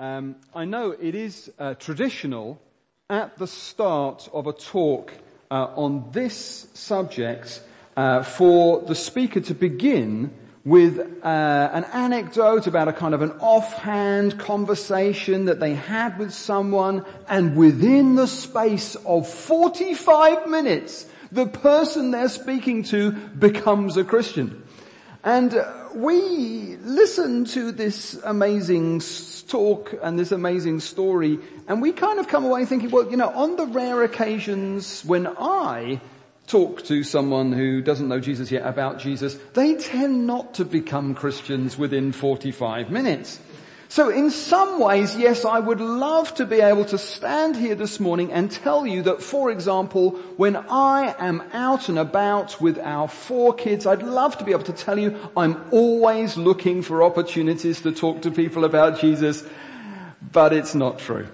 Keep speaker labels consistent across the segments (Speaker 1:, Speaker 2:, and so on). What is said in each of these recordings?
Speaker 1: Um, I know it is uh, traditional at the start of a talk uh, on this subject uh, for the speaker to begin with uh, an anecdote about a kind of an offhand conversation that they had with someone and within the space of 45 minutes the person they're speaking to becomes a Christian. And uh, we listen to this amazing talk and this amazing story and we kind of come away thinking, well, you know, on the rare occasions when I talk to someone who doesn't know Jesus yet about Jesus, they tend not to become Christians within 45 minutes. So in some ways, yes, I would love to be able to stand here this morning and tell you that, for example, when I am out and about with our four kids, I'd love to be able to tell you I'm always looking for opportunities to talk to people about Jesus, but it's not true.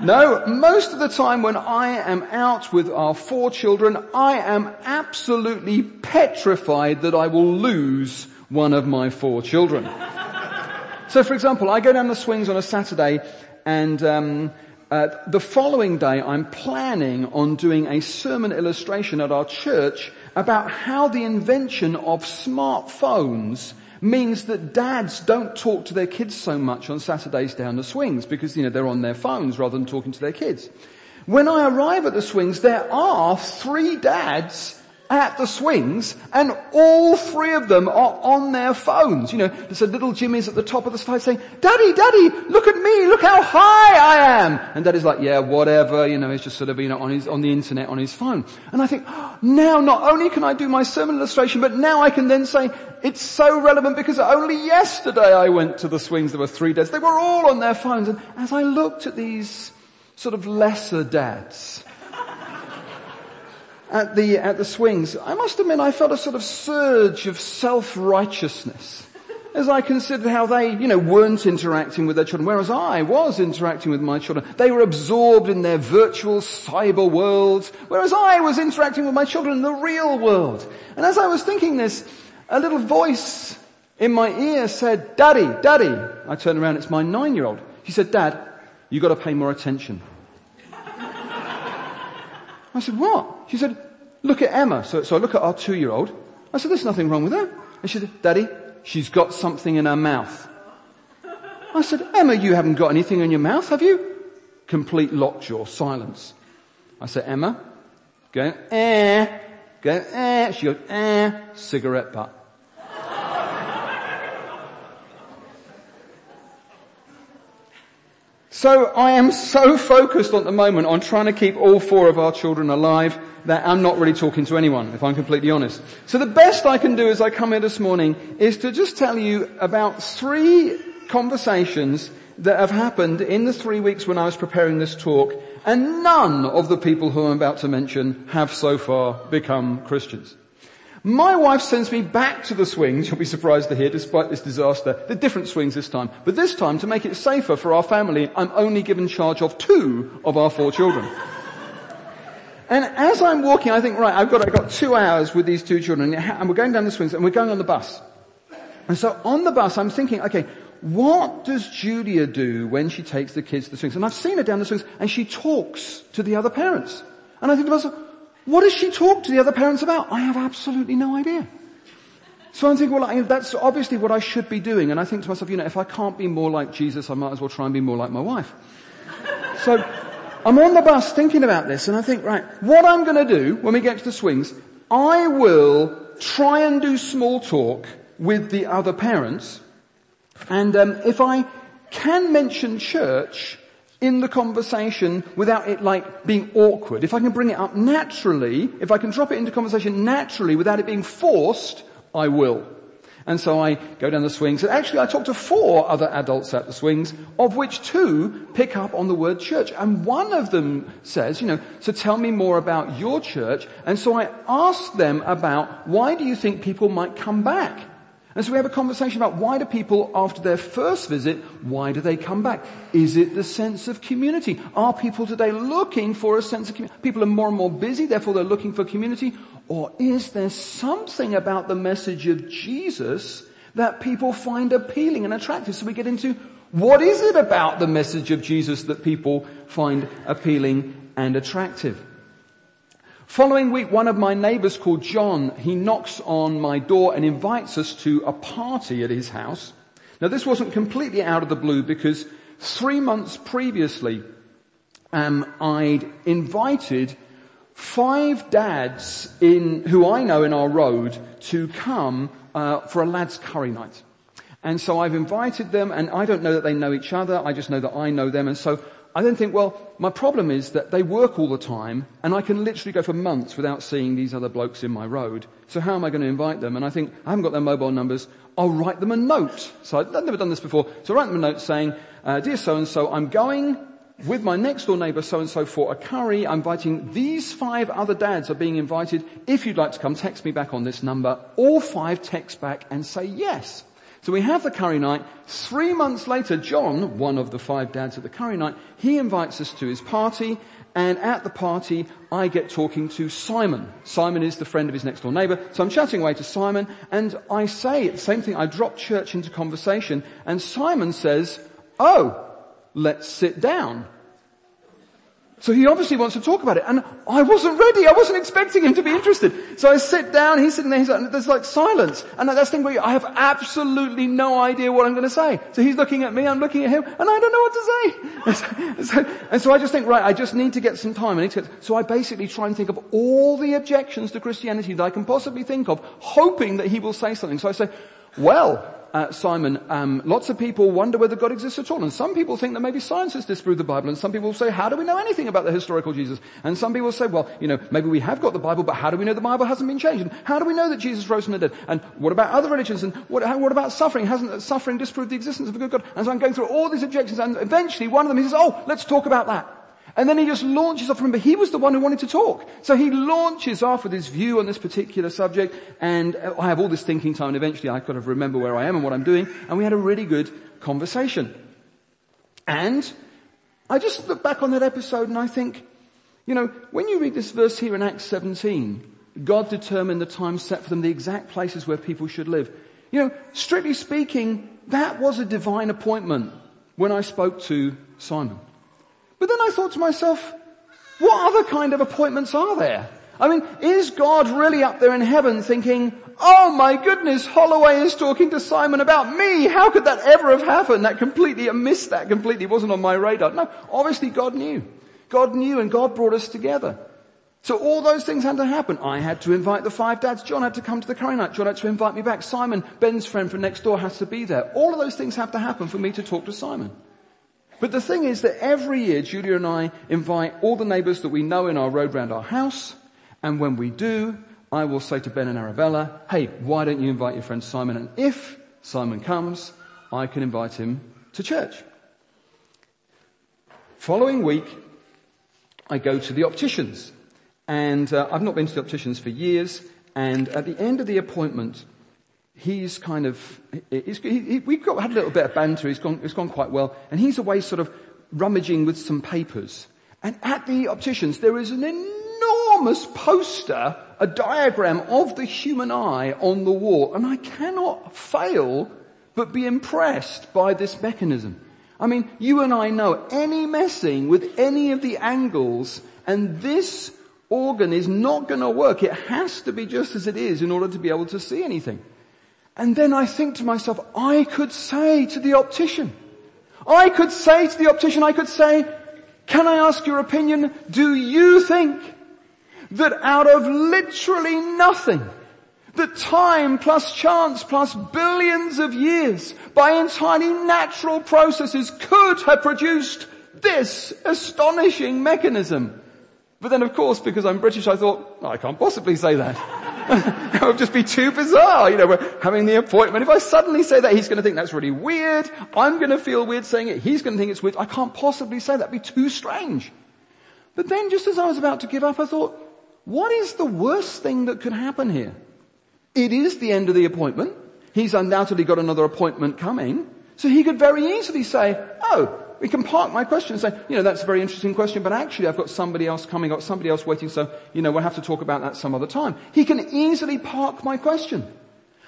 Speaker 1: No, most of the time when I am out with our four children, I am absolutely petrified that I will lose one of my four children. So for example, I go down the swings on a Saturday and um, uh, the following day I'm planning on doing a sermon illustration at our church about how the invention of smartphones means that dads don't talk to their kids so much on Saturdays down the swings because, you know, they're on their phones rather than talking to their kids. When I arrive at the swings, there are three dads at the swings and all three of them are on their phones. You know, there's a little Jimmy's at the top of the slide saying, Daddy, Daddy, look at me, look how high I am. And Daddy's like, yeah, whatever, you know, he's just sort of, you know, on his, on the internet, on his phone. And I think, oh, now not only can I do my sermon illustration, but now I can then say, it's so relevant because only yesterday I went to the swings, there were three dads, they were all on their phones. And as I looked at these sort of lesser dads, at the, at the swings, I must admit I felt a sort of surge of self-righteousness as I considered how they, you know, weren't interacting with their children, whereas I was interacting with my children. They were absorbed in their virtual cyber worlds, whereas I was interacting with my children in the real world. And as I was thinking this, a little voice in my ear said, Daddy, Daddy. I turned around, it's my nine-year-old. He said, Dad, you gotta pay more attention. I said, what? She said, look at Emma. So, so I look at our two-year-old. I said, there's nothing wrong with her. And she said, Daddy, she's got something in her mouth. I said, Emma, you haven't got anything in your mouth, have you? Complete lockjaw, silence. I said, Emma, go, eh, go, eh. She goes, eh, cigarette butt. So I am so focused at the moment on trying to keep all four of our children alive that I'm not really talking to anyone, if I'm completely honest. So the best I can do as I come here this morning is to just tell you about three conversations that have happened in the three weeks when I was preparing this talk, and none of the people who I'm about to mention have so far become Christians. My wife sends me back to the swings, you'll be surprised to hear, despite this disaster. The different swings this time. But this time, to make it safer for our family, I'm only given charge of two of our four children. and as I'm walking, I think, right, I've got, I've got two hours with these two children, and we're going down the swings, and we're going on the bus. And so on the bus, I'm thinking, okay, what does Julia do when she takes the kids to the swings? And I've seen her down the swings, and she talks to the other parents. And I think to myself, what does she talk to the other parents about? I have absolutely no idea. So I'm thinking, well, that's obviously what I should be doing. And I think to myself, you know, if I can't be more like Jesus, I might as well try and be more like my wife. so I'm on the bus thinking about this and I think, right, what I'm going to do when we get to the swings, I will try and do small talk with the other parents. And um, if I can mention church, in the conversation without it like being awkward. If I can bring it up naturally, if I can drop it into conversation naturally without it being forced, I will. And so I go down the swings. And actually I talk to four other adults at the swings, of which two pick up on the word church. And one of them says, you know, so tell me more about your church. And so I ask them about why do you think people might come back? And so we have a conversation about why do people, after their first visit, why do they come back? Is it the sense of community? Are people today looking for a sense of community? People are more and more busy, therefore they're looking for community. Or is there something about the message of Jesus that people find appealing and attractive? So we get into What is it about the message of Jesus that people find appealing and attractive? Following week, one of my neighbors called John, he knocks on my door and invites us to a party at his house. Now this wasn't completely out of the blue because three months previously, um, I'd invited five dads in, who I know in our road to come uh, for a lads curry night. And so I've invited them and I don't know that they know each other, I just know that I know them and so I then think, well, my problem is that they work all the time and I can literally go for months without seeing these other blokes in my road. So how am I going to invite them? And I think, I haven't got their mobile numbers. I'll write them a note. So I've never done this before. So I write them a note saying, uh, dear so and so, I'm going with my next door neighbour so and so for a curry. I'm inviting these five other dads are being invited. If you'd like to come, text me back on this number. All five text back and say yes. So we have the curry night. Three months later, John, one of the five dads at the curry night, he invites us to his party. And at the party, I get talking to Simon. Simon is the friend of his next door neighbor. So I'm chatting away to Simon and I say the same thing. I drop church into conversation and Simon says, oh, let's sit down. So he obviously wants to talk about it. And I wasn't ready. I wasn't expecting him to be interested. So I sit down, he's sitting there, he's like, there's like silence. And that's the thing where I have absolutely no idea what I'm going to say. So he's looking at me, I'm looking at him, and I don't know what to say. And so, and so I just think, right, I just need to get some time. I get, so I basically try and think of all the objections to Christianity that I can possibly think of, hoping that he will say something. So I say, well, uh, Simon, um, lots of people wonder whether God exists at all. And some people think that maybe science has disproved the Bible. And some people say, how do we know anything about the historical Jesus? And some people say, well, you know, maybe we have got the Bible, but how do we know the Bible hasn't been changed? And how do we know that Jesus rose from the dead? And what about other religions? And what, how, what about suffering? Hasn't suffering disproved the existence of a good God? And so I'm going through all these objections and eventually one of them he says, oh, let's talk about that. And then he just launches off. Remember, he was the one who wanted to talk. So he launches off with his view on this particular subject. And uh, I have all this thinking time and eventually I kind of remember where I am and what I'm doing. And we had a really good conversation. And I just look back on that episode and I think, you know, when you read this verse here in Acts 17, God determined the time set for them, the exact places where people should live. You know, strictly speaking, that was a divine appointment when I spoke to Simon. But then I thought to myself, what other kind of appointments are there? I mean, is God really up there in heaven thinking, oh my goodness, Holloway is talking to Simon about me. How could that ever have happened? That completely, I missed that completely. It wasn't on my radar. No, obviously God knew. God knew and God brought us together. So all those things had to happen. I had to invite the five dads. John had to come to the curry night. John had to invite me back. Simon, Ben's friend from next door has to be there. All of those things have to happen for me to talk to Simon. But the thing is that every year Julia and I invite all the neighbours that we know in our road round our house, and when we do, I will say to Ben and Arabella, hey, why don't you invite your friend Simon? And if Simon comes, I can invite him to church. Following week, I go to the opticians. And uh, I've not been to the opticians for years. And at the end of the appointment, he's kind of, he's, he, we've got, had a little bit of banter, he's gone, it's gone quite well, and he's away sort of rummaging with some papers. And at the opticians, there is an enormous poster, a diagram of the human eye on the wall, and I cannot fail but be impressed by this mechanism. I mean, you and I know any messing with any of the angles, and this organ is not going to work. It has to be just as it is in order to be able to see anything. And then I think to myself, I could say to the optician, I could say to the optician, I could say, can I ask your opinion? Do you think that out of literally nothing, that time plus chance plus billions of years by entirely natural processes could have produced this astonishing mechanism? But then of course, because I'm British, I thought, I can't possibly say that. that would just be too bizarre. You know, we're having the appointment. If I suddenly say that, he's going to think that's really weird. I'm going to feel weird saying it. He's going to think it's weird. I can't possibly say that. It'd be too strange. But then just as I was about to give up, I thought, what is the worst thing that could happen here? It is the end of the appointment. He's undoubtedly got another appointment coming. So he could very easily say, oh, we can park my question and say, you know, that's a very interesting question, but actually I've got somebody else coming, I've got somebody else waiting, so, you know, we'll have to talk about that some other time. He can easily park my question.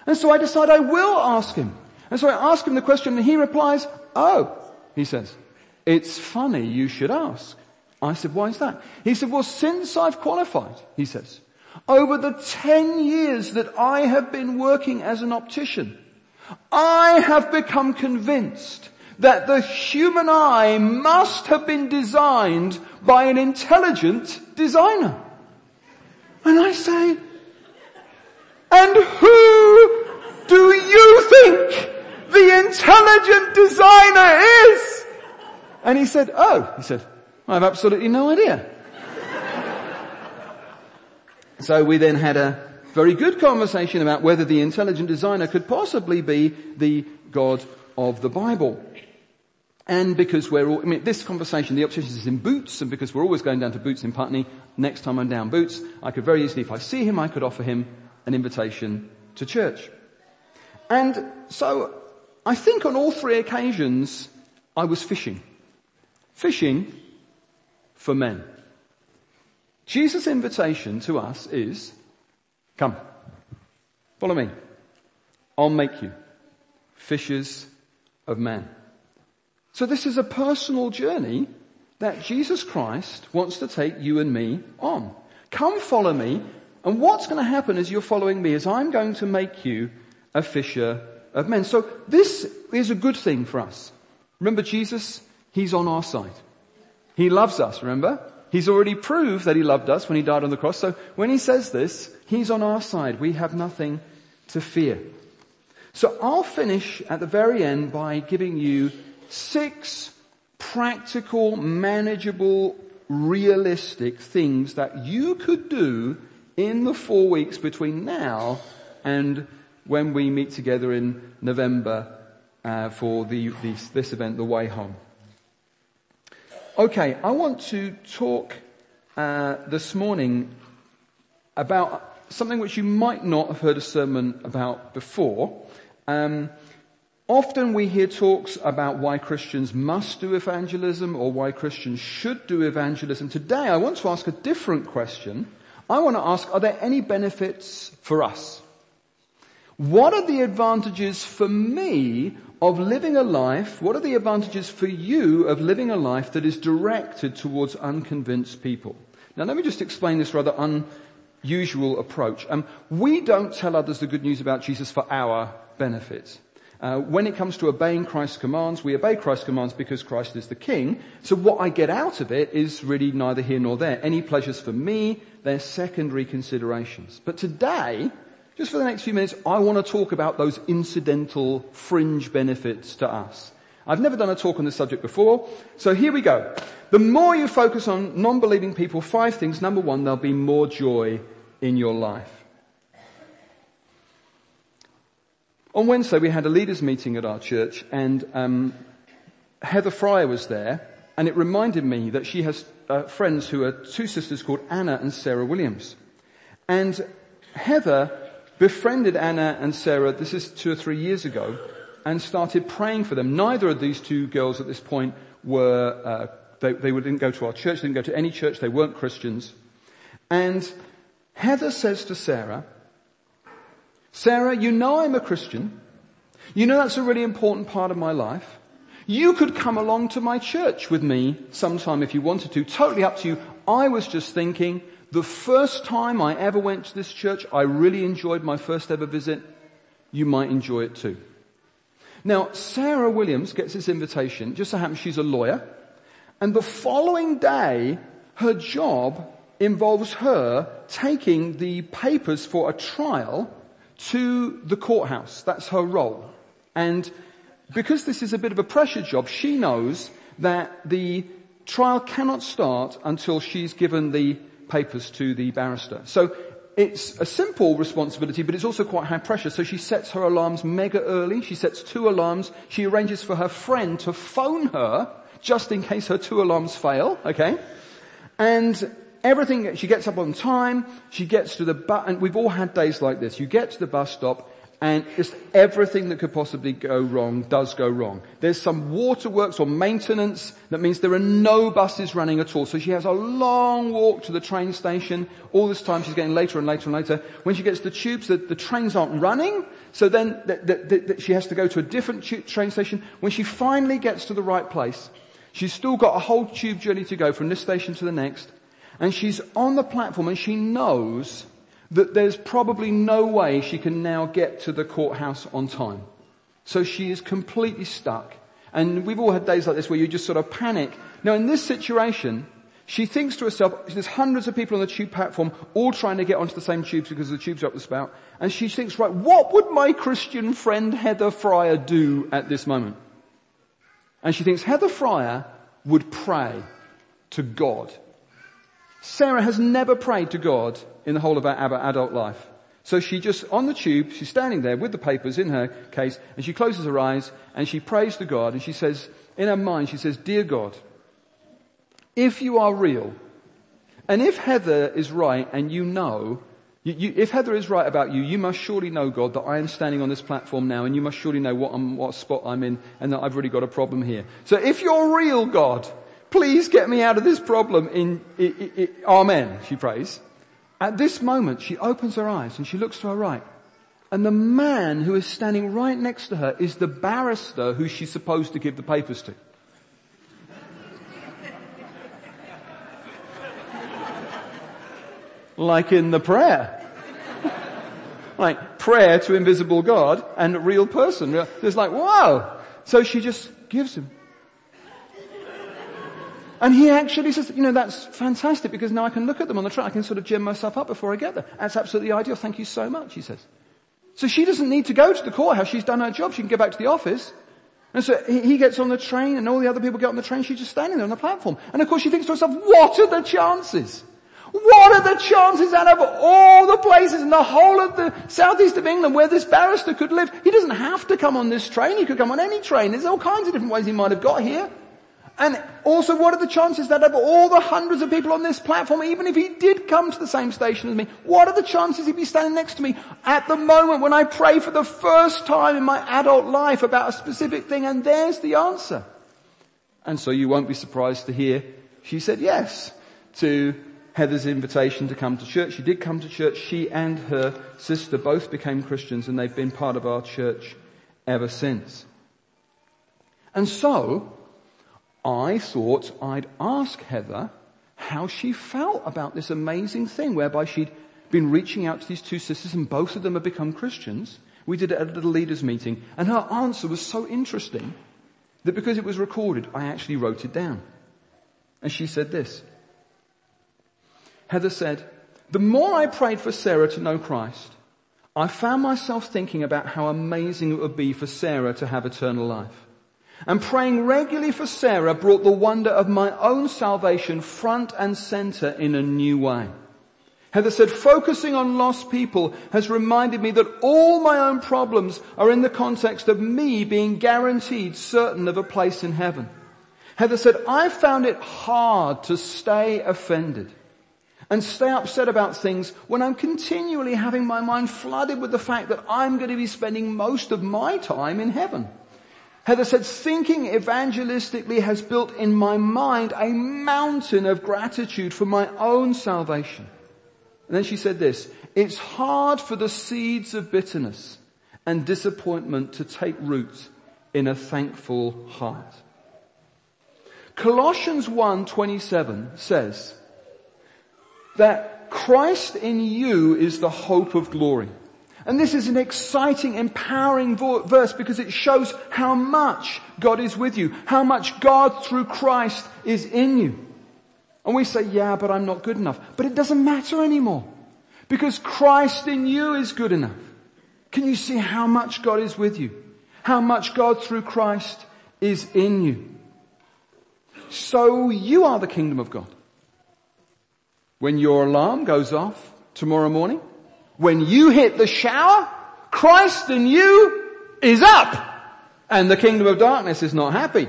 Speaker 1: And so I decide I will ask him. And so I ask him the question and he replies, oh, he says, it's funny you should ask. I said, why is that? He said, well, since I've qualified, he says, over the 10 years that I have been working as an optician, I have become convinced that the human eye must have been designed by an intelligent designer. And I say, and who do you think the intelligent designer is? And he said, oh, he said, I have absolutely no idea. so we then had a very good conversation about whether the intelligent designer could possibly be the God of the Bible. And because we're all, I mean, this conversation, the opposition is in Boots, and because we're always going down to Boots in Putney, next time I'm down Boots, I could very easily, if I see him, I could offer him an invitation to church. And so, I think on all three occasions, I was fishing. Fishing for men. Jesus' invitation to us is, come, follow me. I'll make you fishers of men. So this is a personal journey that Jesus Christ wants to take you and me on. Come follow me. And what's going to happen as you're following me is I'm going to make you a fisher of men. So this is a good thing for us. Remember Jesus, He's on our side. He loves us, remember? He's already proved that He loved us when He died on the cross. So when He says this, He's on our side. We have nothing to fear. So I'll finish at the very end by giving you six practical, manageable, realistic things that you could do in the four weeks between now and when we meet together in November uh, for the, this, this event, The Way Home. Okay, I want to talk uh, this morning about something which you might not have heard a sermon about before. Um, Often we hear talks about why Christians must do evangelism or why Christians should do evangelism. Today I want to ask a different question. I want to ask, are there any benefits for us? What are the advantages for me of living a life, what are the advantages for you of living a life that is directed towards unconvinced people? Now let me just explain this rather unusual approach. Um, we don't tell others the good news about Jesus for our benefit. Uh, when it comes to obeying Christ's commands, we obey Christ's commands because Christ is the King. So what I get out of it is really neither here nor there. Any pleasures for me, they're secondary considerations. But today, just for the next few minutes, I want to talk about those incidental fringe benefits to us. I've never done a talk on this subject before, so here we go. The more you focus on non-believing people, five things. Number one, there'll be more joy in your life. On Wednesday, we had a leaders meeting at our church, and um, Heather Fryer was there, and it reminded me that she has uh, friends who are two sisters called Anna and Sarah Williams. And Heather befriended Anna and Sarah, this is two or three years ago, and started praying for them. Neither of these two girls at this point were, uh, they, they didn't go to our church, they didn't go to any church, they weren't Christians. And Heather says to Sarah, Sarah, you know I'm a Christian. You know that's a really important part of my life. You could come along to my church with me sometime if you wanted to. Totally up to you. I was just thinking, the first time I ever went to this church, I really enjoyed my first ever visit. You might enjoy it too. Now, Sarah Williams gets this invitation. Just so happens she's a lawyer. And the following day, her job involves her taking the papers for a trial to the courthouse. That's her role. And because this is a bit of a pressure job, she knows that the trial cannot start until she's given the papers to the barrister. So it's a simple responsibility, but it's also quite high pressure. So she sets her alarms mega early. She sets two alarms. She arranges for her friend to phone her just in case her two alarms fail. Okay. And everything, she gets up on time, she gets to the bus, and we've all had days like this. You get to the bus stop, and just everything that could possibly go wrong does go wrong. There's some waterworks or maintenance that means there are no buses running at all. So she has a long walk to the train station. All this time she's getting later and later and later. When she gets to the tubes, the, the trains aren't running. So then the, the, she has to go to a different train station. When she finally gets to the right place, she's still got a whole tube journey to go from this station to the next. And she's on the platform and she knows that there's probably no way she can now get to the courthouse on time. So she is completely stuck. And we've all had days like this where you just sort of panic. Now in this situation, she thinks to herself, there's hundreds of people on the tube platform all trying to get onto the same tubes because the tubes are up the spout. And she thinks, right, what would my Christian friend Heather Fryer do at this moment? And she thinks Heather Fryer would pray to God. Sarah has never prayed to God in the whole of her adult life. So she just, on the tube, she's standing there with the papers in her case, and she closes her eyes, and she prays to God, and she says, in her mind, she says, Dear God, if you are real, and if Heather is right, and you know, you, you, if Heather is right about you, you must surely know, God, that I am standing on this platform now, and you must surely know what, what spot I'm in, and that I've really got a problem here. So if you're real, God, please get me out of this problem in, in, in, Amen, she prays. At this moment, she opens her eyes and she looks to her right. And the man who is standing right next to her is the barrister who she's supposed to give the papers to. like in the prayer. like prayer to invisible God and a real person. It's like, wow. So she just gives him and he actually says, you know, that's fantastic because now I can look at them on the track. I can sort of gem myself up before I get there. That's absolutely ideal. Thank you so much, he says. So she doesn't need to go to the courthouse. She's done her job. She can go back to the office. And so he gets on the train and all the other people get on the train. She's just standing there on the platform. And of course she thinks to herself, what are the chances? What are the chances out of all the places in the whole of the southeast of England where this barrister could live? He doesn't have to come on this train. He could come on any train. There's all kinds of different ways he might have got here. And also, what are the chances that of all the hundreds of people on this platform, even if he did come to the same station as me, what are the chances he'd be standing next to me at the moment when I pray for the first time in my adult life about a specific thing and there's the answer? And so you won't be surprised to hear she said yes to Heather's invitation to come to church. She did come to church. She and her sister both became Christians and they've been part of our church ever since. And so, I thought I'd ask Heather how she felt about this amazing thing whereby she'd been reaching out to these two sisters and both of them had become Christians. We did it at a little leaders meeting and her answer was so interesting that because it was recorded, I actually wrote it down. And she said this. Heather said, the more I prayed for Sarah to know Christ, I found myself thinking about how amazing it would be for Sarah to have eternal life. And praying regularly for Sarah brought the wonder of my own salvation front and center in a new way. Heather said, focusing on lost people has reminded me that all my own problems are in the context of me being guaranteed certain of a place in heaven. Heather said, I found it hard to stay offended and stay upset about things when I'm continually having my mind flooded with the fact that I'm going to be spending most of my time in heaven. Heather said, thinking evangelistically has built in my mind a mountain of gratitude for my own salvation. And then she said this, it's hard for the seeds of bitterness and disappointment to take root in a thankful heart. Colossians 1:27 says that Christ in you is the hope of glory. And this is an exciting, empowering verse because it shows how much God is with you, how much God through Christ is in you. And we say, yeah, but I'm not good enough. But it doesn't matter anymore because Christ in you is good enough. Can you see how much God is with you? How much God through Christ is in you? So you are the kingdom of God. When your alarm goes off tomorrow morning, when you hit the shower, Christ in you is up and the kingdom of darkness is not happy.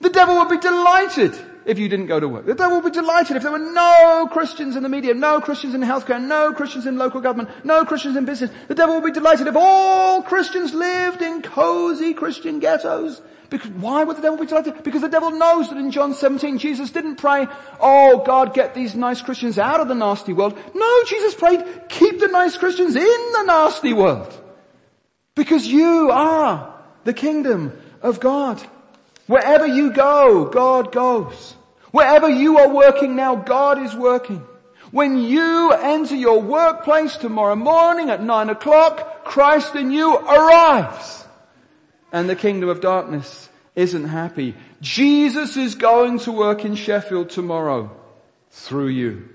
Speaker 1: The devil would be delighted if you didn't go to work. The devil would be delighted if there were no Christians in the media, no Christians in healthcare, no Christians in local government, no Christians in business. The devil would be delighted if all Christians lived in cozy Christian ghettos. Because, why would the devil be delighted? Because the devil knows that in John 17 Jesus didn't pray, oh God get these nice Christians out of the nasty world. No, Jesus prayed, keep the nice Christians in the nasty world. Because you are the kingdom of God. Wherever you go, God goes. Wherever you are working now, God is working. When you enter your workplace tomorrow morning at nine o'clock, Christ in you arrives and the kingdom of darkness isn't happy. Jesus is going to work in Sheffield tomorrow through you.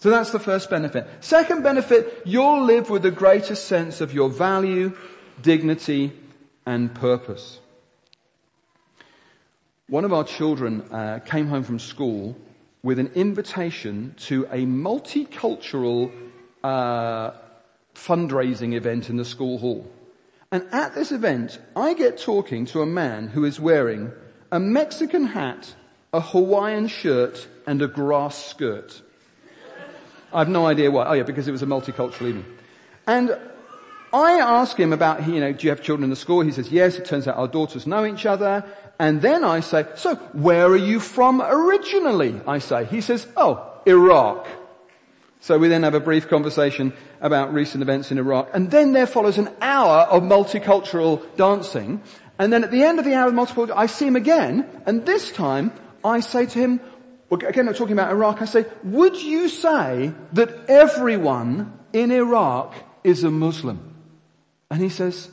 Speaker 1: So that's the first benefit. Second benefit, you'll live with a greater sense of your value, dignity, and purpose. One of our children uh, came home from school with an invitation to a multicultural uh, fundraising event in the school hall. And at this event, I get talking to a man who is wearing a Mexican hat, a Hawaiian shirt, and a grass skirt. I have no idea why. Oh yeah, because it was a multicultural evening. And I ask him about, you know, do you have children in the school? He says, yes, it turns out our daughters know each other. And then I say, so where are you from originally? I say. He says, oh, Iraq. So we then have a brief conversation about recent events in Iraq. And then there follows an hour of multicultural dancing. And then at the end of the hour of multicultural, I see him again. And this time I say to him, again I'm talking about Iraq, I say, would you say that everyone in Iraq is a Muslim? And he says,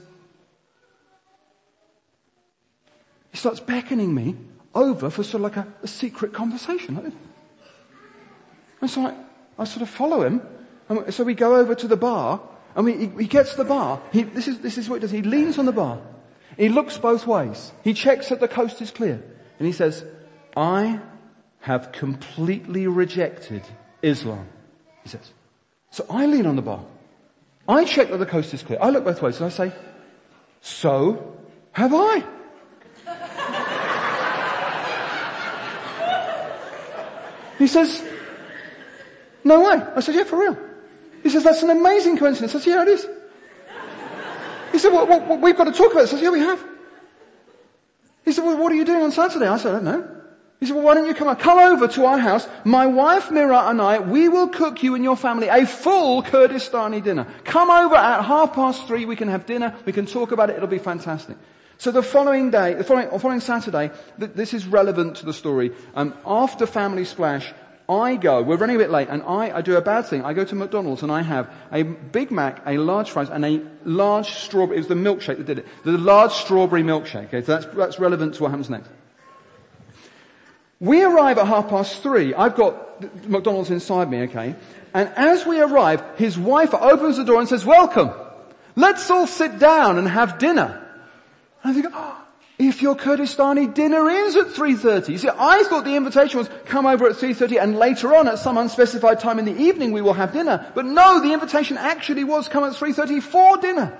Speaker 1: he starts beckoning me over for sort of like a, a secret conversation. And so I, I sort of follow him. And so we go over to the bar and we, he, he gets to the bar. He, this, is, this is what he does. He leans on the bar. He looks both ways. He checks that the coast is clear. And he says, I have completely rejected Islam. He says. So I lean on the bar. I check that the coast is clear. I look both ways and I say, so have I. he says, no way. I said, yeah, for real. He says, that's an amazing coincidence. I said, yeah, it is. He said, well, well, we've got to talk about this. I said, yeah, we have. He said, well, what are you doing on Saturday? I said, I don't know. He said, well, why don't you come, come over to our house? My wife Mira and I, we will cook you and your family a full Kurdistani dinner. Come over at half past three. We can have dinner. We can talk about it. It'll be fantastic. So the following day, the following, following Saturday, th- this is relevant to the story. Um, after Family Splash, I go, we're running a bit late, and I, I do a bad thing. I go to McDonald's and I have a Big Mac, a large fries, and a large strawberry, it was the milkshake that did it. The large strawberry milkshake. Okay, so that's, that's relevant to what happens next. We arrive at half past three. I've got McDonald's inside me, okay? And as we arrive, his wife opens the door and says, welcome. Let's all sit down and have dinner. And I think, oh, if your Kurdistani dinner is at 3.30. You see, I thought the invitation was come over at 3.30 and later on at some unspecified time in the evening we will have dinner. But no, the invitation actually was come at 3.30 for dinner.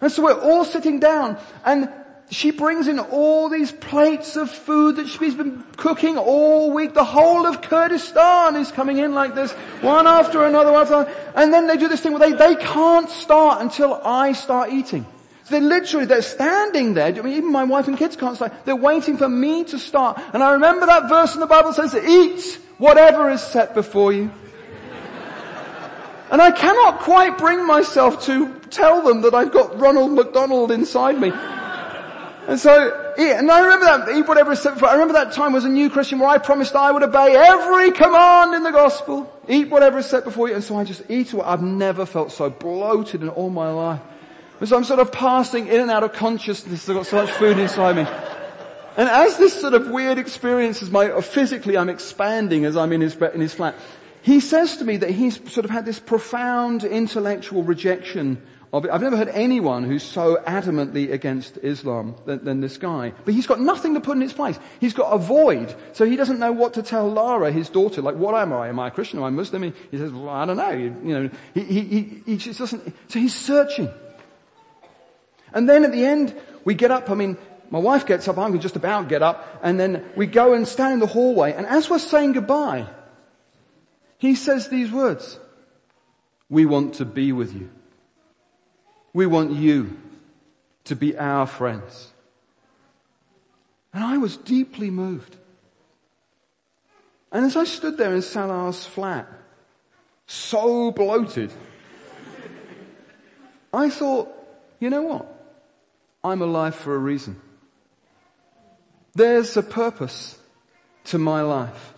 Speaker 1: And so we're all sitting down and she brings in all these plates of food that she's been cooking all week. The whole of Kurdistan is coming in like this, one after another, one after another. And then they do this thing where they, they can't start until I start eating. So they're literally, they're standing there. I mean, even my wife and kids can't start. They're waiting for me to start. And I remember that verse in the Bible says, eat whatever is set before you. And I cannot quite bring myself to tell them that I've got Ronald McDonald inside me. And so, and I remember that, eat whatever is set before. I remember that time was a new Christian where I promised I would obey every command in the gospel. Eat whatever is set before you. And so I just eat what I've never felt so bloated in all my life. And so I'm sort of passing in and out of consciousness. I've got so much food inside me. And as this sort of weird experience is my, physically I'm expanding as I'm in his, in his flat, he says to me that he's sort of had this profound intellectual rejection of it. I've never heard anyone who's so adamantly against Islam than, than, this guy. But he's got nothing to put in its place. He's got a void. So he doesn't know what to tell Lara, his daughter. Like, what am I? Am I a Christian? Am I Muslim? He says, well, I don't know. You, you know, he, he, he, he just doesn't, so he's searching. And then at the end, we get up, I mean, my wife gets up, I'm just about get up, and then we go and stand in the hallway, and as we're saying goodbye, he says these words, we want to be with you. We want you to be our friends. And I was deeply moved. And as I stood there in Salah's flat, so bloated, I thought, you know what? I'm alive for a reason. There's a purpose to my life.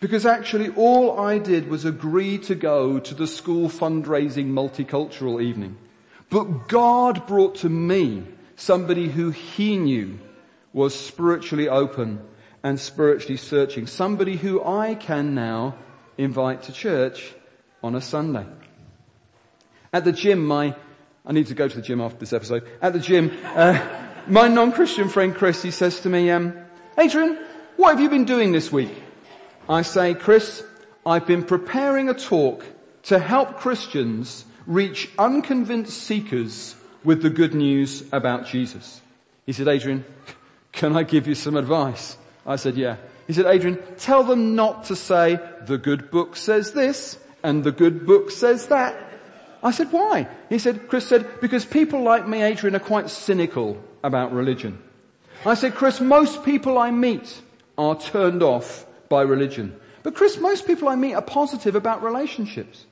Speaker 1: Because actually all I did was agree to go to the school fundraising multicultural evening. But God brought to me somebody who he knew was spiritually open and spiritually searching. Somebody who I can now invite to church on a Sunday. At the gym, my, I need to go to the gym after this episode. At the gym, uh, my non-Christian friend Chris, he says to me, um, Adrian, what have you been doing this week? I say, Chris, I've been preparing a talk to help Christians reach unconvinced seekers with the good news about Jesus. He said, Adrian, can I give you some advice? I said, yeah. He said, Adrian, tell them not to say, the good book says this, and the good book says that. I said, why? He said, Chris said, because people like me, Adrian, are quite cynical about religion. I said, Chris, most people I meet are turned off by religion. But Chris, most people I meet are positive about relationships.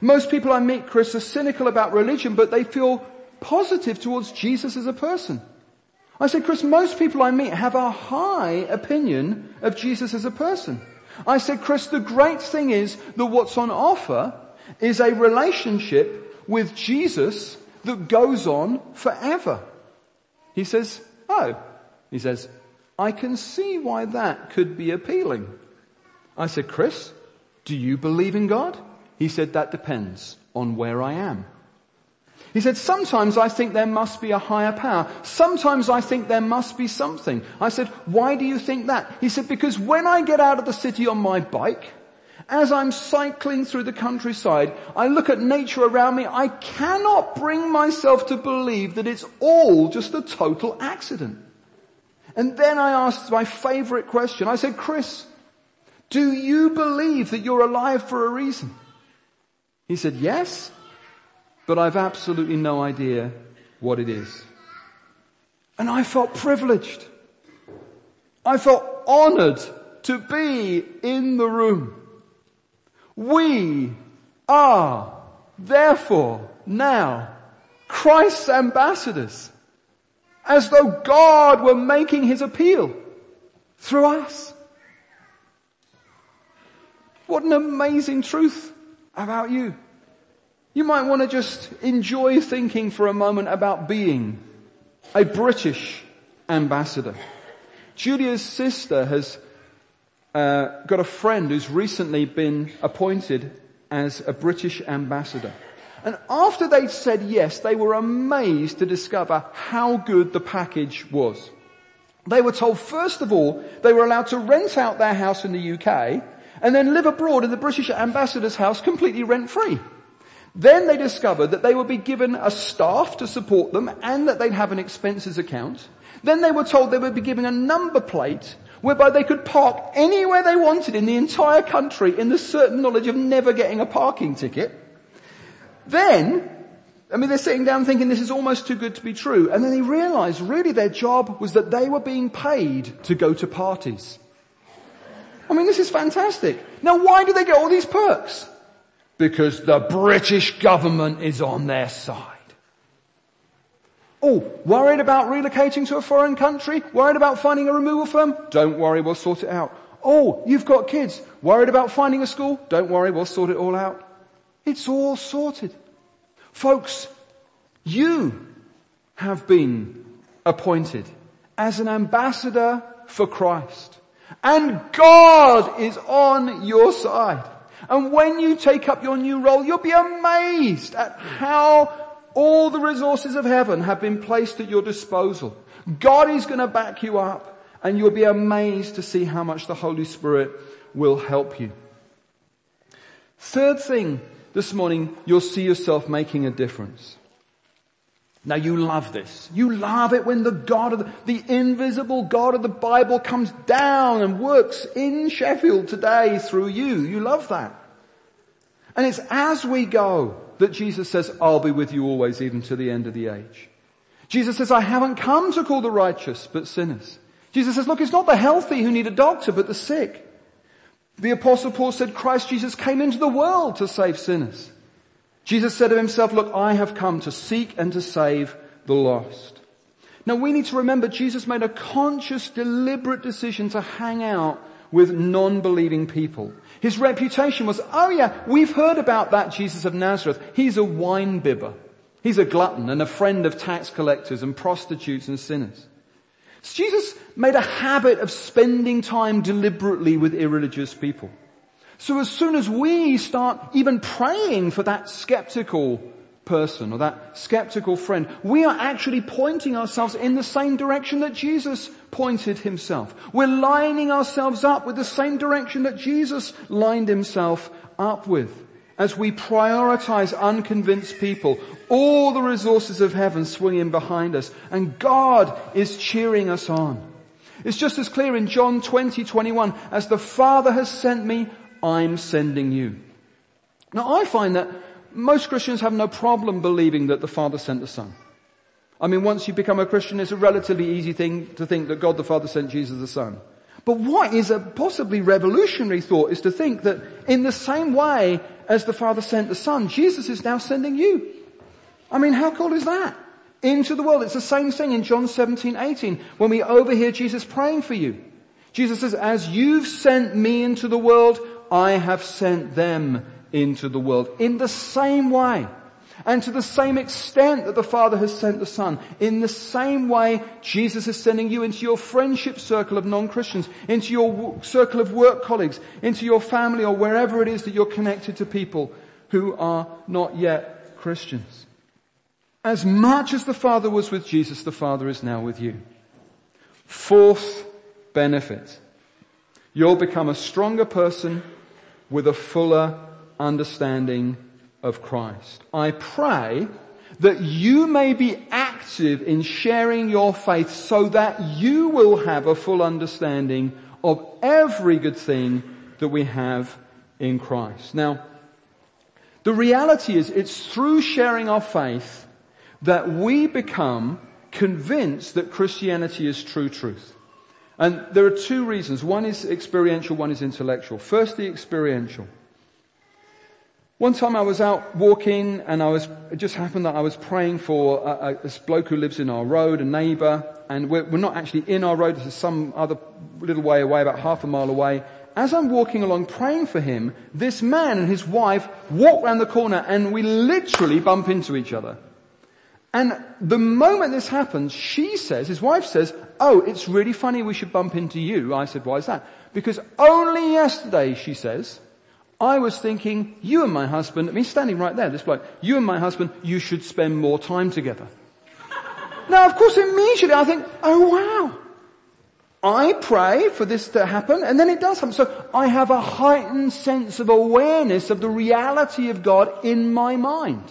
Speaker 1: Most people I meet, Chris, are cynical about religion, but they feel positive towards Jesus as a person. I said, Chris, most people I meet have a high opinion of Jesus as a person. I said, Chris, the great thing is that what's on offer is a relationship with Jesus that goes on forever. He says, oh, he says, I can see why that could be appealing. I said, Chris, do you believe in God? He said, that depends on where I am. He said, sometimes I think there must be a higher power. Sometimes I think there must be something. I said, why do you think that? He said, because when I get out of the city on my bike, as I'm cycling through the countryside, I look at nature around me, I cannot bring myself to believe that it's all just a total accident. And then I asked my favorite question. I said, Chris, do you believe that you're alive for a reason? He said, yes but I've absolutely no idea what it is. And I felt privileged. I felt honored to be in the room. We are therefore now Christ's ambassadors as though God were making his appeal through us. What an amazing truth about you. You might want to just enjoy thinking for a moment about being a British ambassador. Julia's sister has uh, got a friend who's recently been appointed as a British ambassador. And after they'd said yes, they were amazed to discover how good the package was. They were told, first of all, they were allowed to rent out their house in the UK and then live abroad in the British ambassador's house completely rent free. Then they discovered that they would be given a staff to support them and that they'd have an expenses account. Then they were told they would be given a number plate whereby they could park anywhere they wanted in the entire country in the certain knowledge of never getting a parking ticket. Then, I mean, they're sitting down thinking this is almost too good to be true. And then they realize really their job was that they were being paid to go to parties. I mean, this is fantastic. Now why do they get all these perks? because the British government is on their side. Oh, worried about relocating to a foreign country? Worried about finding a removal firm? Don't worry, we'll sort it out. Oh, you've got kids. Worried about finding a school? Don't worry, we'll sort it all out. It's all sorted. Folks, you have been appointed as an ambassador for Christ. And God is on your side. And when you take up your new role, you'll be amazed at how all the resources of heaven have been placed at your disposal. God is going to back you up and you'll be amazed to see how much the Holy Spirit will help you. Third thing this morning, you'll see yourself making a difference. Now you love this. You love it when the God of the, the, invisible God of the Bible comes down and works in Sheffield today through you. You love that. And it's as we go that Jesus says, I'll be with you always even to the end of the age. Jesus says, I haven't come to call the righteous, but sinners. Jesus says, look, it's not the healthy who need a doctor, but the sick. The apostle Paul said Christ Jesus came into the world to save sinners. Jesus said of himself, look, I have come to seek and to save the lost. Now we need to remember Jesus made a conscious, deliberate decision to hang out with non-believing people. His reputation was, oh yeah, we've heard about that Jesus of Nazareth. He's a wine bibber. He's a glutton and a friend of tax collectors and prostitutes and sinners. So Jesus made a habit of spending time deliberately with irreligious people. So as soon as we start even praying for that skeptical person or that skeptical friend, we are actually pointing ourselves in the same direction that Jesus pointed himself. We're lining ourselves up with the same direction that Jesus lined himself up with. As we prioritize unconvinced people, all the resources of heaven swing in behind us and God is cheering us on. It's just as clear in John 20, 21, as the Father has sent me, I'm sending you. Now I find that most Christians have no problem believing that the Father sent the Son. I mean, once you become a Christian, it's a relatively easy thing to think that God the Father sent Jesus the Son. But what is a possibly revolutionary thought is to think that in the same way as the Father sent the Son, Jesus is now sending you. I mean, how cool is that? Into the world. It's the same thing in John 17, 18, when we overhear Jesus praying for you. Jesus says, as you've sent me into the world, I have sent them into the world. In the same way, and to the same extent that the Father has sent the Son, in the same way Jesus is sending you into your friendship circle of non-Christians, into your circle of work colleagues, into your family or wherever it is that you're connected to people who are not yet Christians. As much as the Father was with Jesus, the Father is now with you. Fourth benefit. You'll become a stronger person with a fuller understanding of Christ. I pray that you may be active in sharing your faith so that you will have a full understanding of every good thing that we have in Christ. Now, the reality is it's through sharing our faith that we become convinced that Christianity is true truth. And there are two reasons. One is experiential, one is intellectual. First, the experiential. One time I was out walking and I was, it just happened that I was praying for a, a, this bloke who lives in our road, a neighbour, and we're, we're not actually in our road, this is some other little way away, about half a mile away. As I'm walking along praying for him, this man and his wife walk round the corner and we literally bump into each other. And the moment this happens, she says, his wife says, oh, it's really funny we should bump into you. I said, why is that? Because only yesterday, she says, I was thinking, you and my husband, I mean standing right there, this bloke, you and my husband, you should spend more time together. now of course immediately I think, oh wow. I pray for this to happen and then it does happen. So I have a heightened sense of awareness of the reality of God in my mind.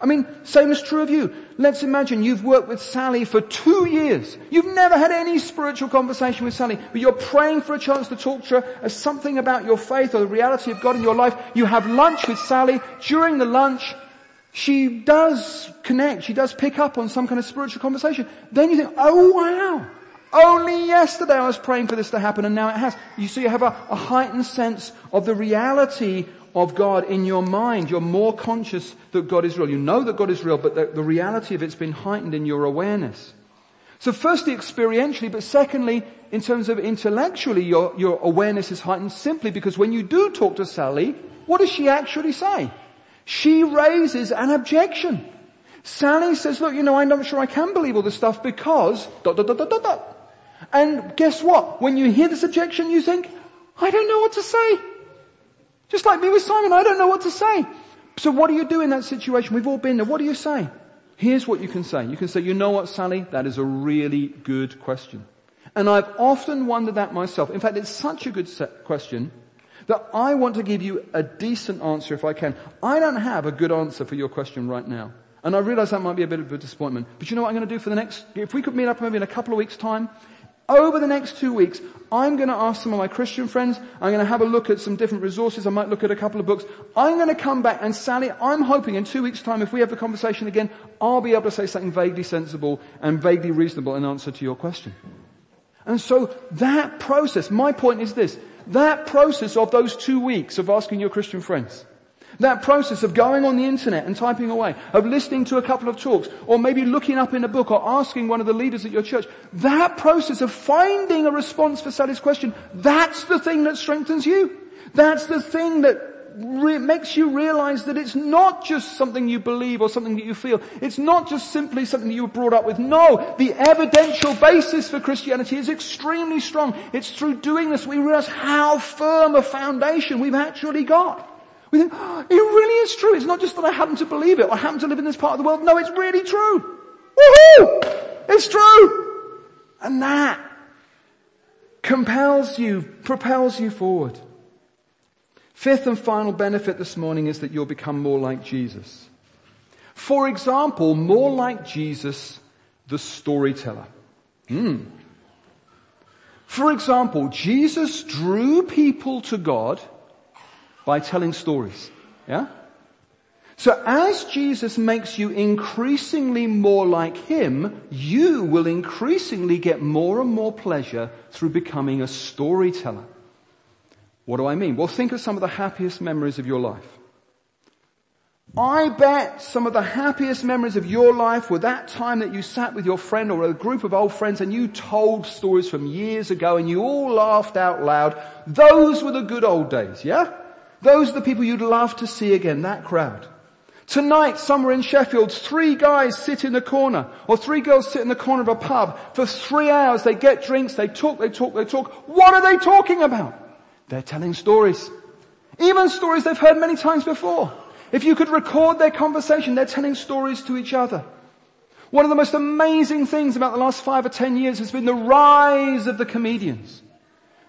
Speaker 1: I mean, same is true of you. Let's imagine you've worked with Sally for two years. You've never had any spiritual conversation with Sally, but you're praying for a chance to talk to her as something about your faith or the reality of God in your life. You have lunch with Sally. During the lunch, she does connect. She does pick up on some kind of spiritual conversation. Then you think, oh wow. Only yesterday I was praying for this to happen and now it has. You see, you have a, a heightened sense of the reality of God in your mind. You're more conscious that God is real. You know that God is real, but the, the reality of it's been heightened in your awareness. So firstly, experientially, but secondly, in terms of intellectually, your, your awareness is heightened simply because when you do talk to Sally, what does she actually say? She raises an objection. Sally says, look, you know, I'm not sure I can believe all this stuff because dot, dot, dot, dot, dot, dot. And guess what? When you hear this objection, you think, I don't know what to say. Just like me with Simon, I don't know what to say. So what do you do in that situation? We've all been there. What do you say? Here's what you can say. You can say, you know what, Sally? That is a really good question. And I've often wondered that myself. In fact, it's such a good question that I want to give you a decent answer if I can. I don't have a good answer for your question right now. And I realize that might be a bit of a disappointment. But you know what I'm going to do for the next, if we could meet up maybe in a couple of weeks time, over the next two weeks, I'm going to ask some of my Christian friends, I'm going to have a look at some different resources, I might look at a couple of books. I'm going to come back and Sally, I'm hoping in two weeks time, if we have the conversation again, I'll be able to say something vaguely sensible and vaguely reasonable in answer to your question. And so that process, my point is this, that process of those two weeks of asking your Christian friends, that process of going on the internet and typing away, of listening to a couple of talks, or maybe looking up in a book or asking one of the leaders at your church, that process of finding a response for Sally's question, that's the thing that strengthens you. That's the thing that re- makes you realize that it's not just something you believe or something that you feel. It's not just simply something that you were brought up with. No, the evidential basis for Christianity is extremely strong. It's through doing this we realize how firm a foundation we've actually got. We think, oh, it really is true. It's not just that I happen to believe it or I happen to live in this part of the world. No, it's really true. Woohoo! It's true! And that compels you, propels you forward. Fifth and final benefit this morning is that you'll become more like Jesus. For example, more like Jesus, the storyteller. Hmm. For example, Jesus drew people to God by telling stories. Yeah? So as Jesus makes you increasingly more like Him, you will increasingly get more and more pleasure through becoming a storyteller. What do I mean? Well, think of some of the happiest memories of your life. I bet some of the happiest memories of your life were that time that you sat with your friend or a group of old friends and you told stories from years ago and you all laughed out loud. Those were the good old days, yeah? Those are the people you'd love to see again, that crowd. Tonight, somewhere in Sheffield, three guys sit in the corner, or three girls sit in the corner of a pub. For three hours, they get drinks, they talk, they talk, they talk. What are they talking about? They're telling stories. Even stories they've heard many times before. If you could record their conversation, they're telling stories to each other. One of the most amazing things about the last five or ten years has been the rise of the comedians.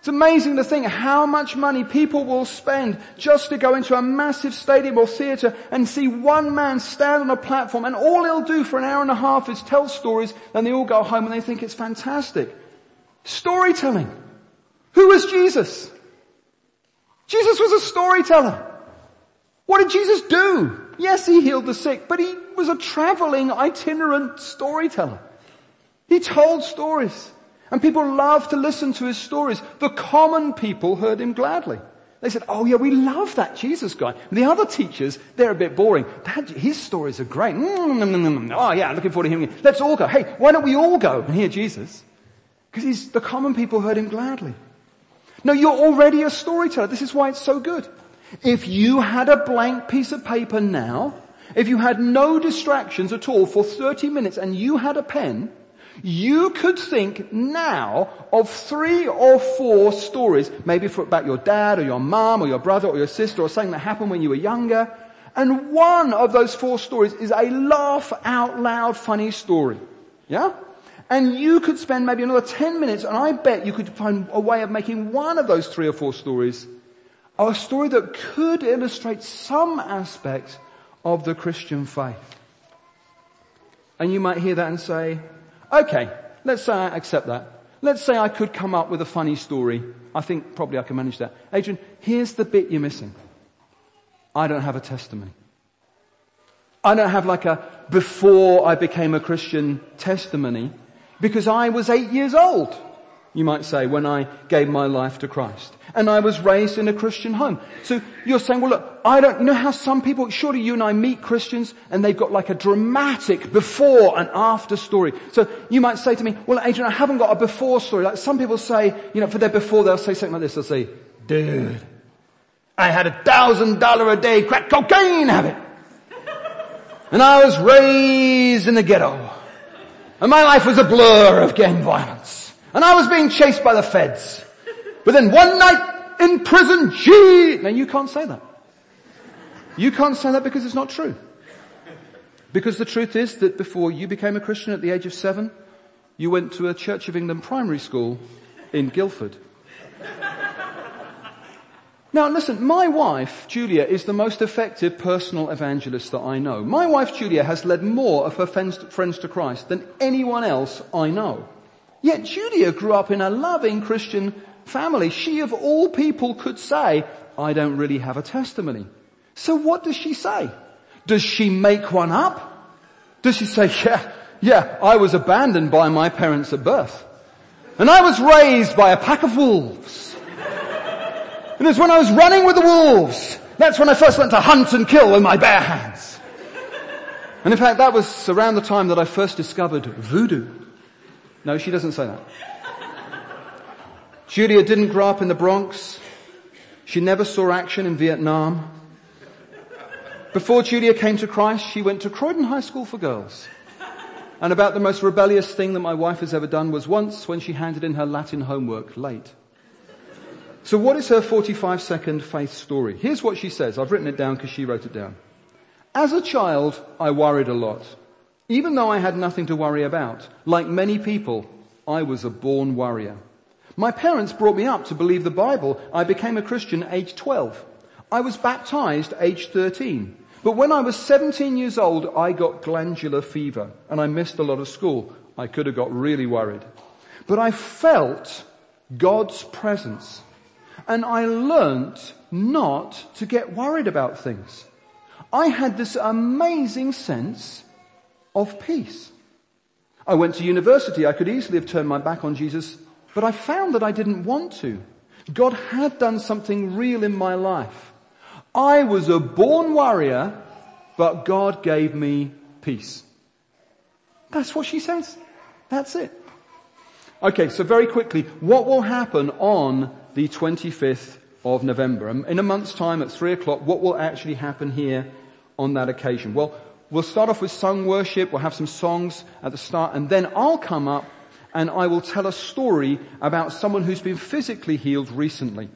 Speaker 1: It's amazing to think how much money people will spend just to go into a massive stadium or theatre and see one man stand on a platform and all he'll do for an hour and a half is tell stories and they all go home and they think it's fantastic. Storytelling. Who was Jesus? Jesus was a storyteller. What did Jesus do? Yes, he healed the sick, but he was a traveling itinerant storyteller. He told stories. And people loved to listen to his stories. The common people heard him gladly. They said, oh yeah, we love that Jesus guy. And the other teachers, they're a bit boring. His stories are great. Mm, mm, mm, mm, oh yeah, looking forward to hearing it. Let's all go. Hey, why don't we all go and hear Jesus? Because the common people heard him gladly. No, you're already a storyteller. This is why it's so good. If you had a blank piece of paper now, if you had no distractions at all for 30 minutes and you had a pen, you could think now of three or four stories, maybe for, about your dad or your mom or your brother or your sister or something that happened when you were younger. And one of those four stories is a laugh out loud funny story. Yeah? And you could spend maybe another 10 minutes and I bet you could find a way of making one of those three or four stories a story that could illustrate some aspect of the Christian faith. And you might hear that and say, okay, let's say I accept that. Let's say I could come up with a funny story. I think probably I can manage that. Adrian, here's the bit you're missing. I don't have a testimony. I don't have like a before I became a Christian testimony because I was eight years old, you might say, when I gave my life to Christ. And I was raised in a Christian home. So you're saying, well look, I don't, you know how some people, surely you and I meet Christians and they've got like a dramatic before and after story. So you might say to me, well Adrian, I haven't got a before story. Like some people say, you know, for their before they'll say something like this. They'll say, dude, I had a thousand dollar a day crack cocaine habit. And I was raised in the ghetto. And my life was a blur of gang violence. And I was being chased by the feds. But then one night in prison, gee, now you can't say that. You can't say that because it's not true. Because the truth is that before you became a Christian at the age of seven, you went to a Church of England primary school in Guildford. Now listen, my wife, Julia, is the most effective personal evangelist that I know. My wife, Julia, has led more of her friends to Christ than anyone else I know. Yet Julia grew up in a loving Christian family. She of all people could say, I don't really have a testimony. So what does she say? Does she make one up? Does she say, yeah, yeah, I was abandoned by my parents at birth. And I was raised by a pack of wolves. And it's when I was running with the wolves. That's when I first learned to hunt and kill with my bare hands. And in fact, that was around the time that I first discovered voodoo. No, she doesn't say that. Julia didn't grow up in the Bronx. She never saw action in Vietnam. Before Julia came to Christ, she went to Croydon High School for Girls. And about the most rebellious thing that my wife has ever done was once when she handed in her Latin homework late. So what is her 45 second faith story? Here's what she says. I've written it down because she wrote it down. As a child, I worried a lot. Even though I had nothing to worry about, like many people, I was a born worrier. My parents brought me up to believe the Bible. I became a Christian age 12. I was baptized age 13. But when I was 17 years old, I got glandular fever and I missed a lot of school. I could have got really worried. But I felt God's presence and I learnt not to get worried about things. I had this amazing sense of peace. I went to university. I could easily have turned my back on Jesus, but I found that I didn't want to. God had done something real in my life. I was a born warrior, but God gave me peace. That's what she says. That's it. Okay, so very quickly, what will happen on the 25th of November. In a month's time at three o'clock, what will actually happen here on that occasion? Well, we'll start off with sung worship. We'll have some songs at the start and then I'll come up and I will tell a story about someone who's been physically healed recently.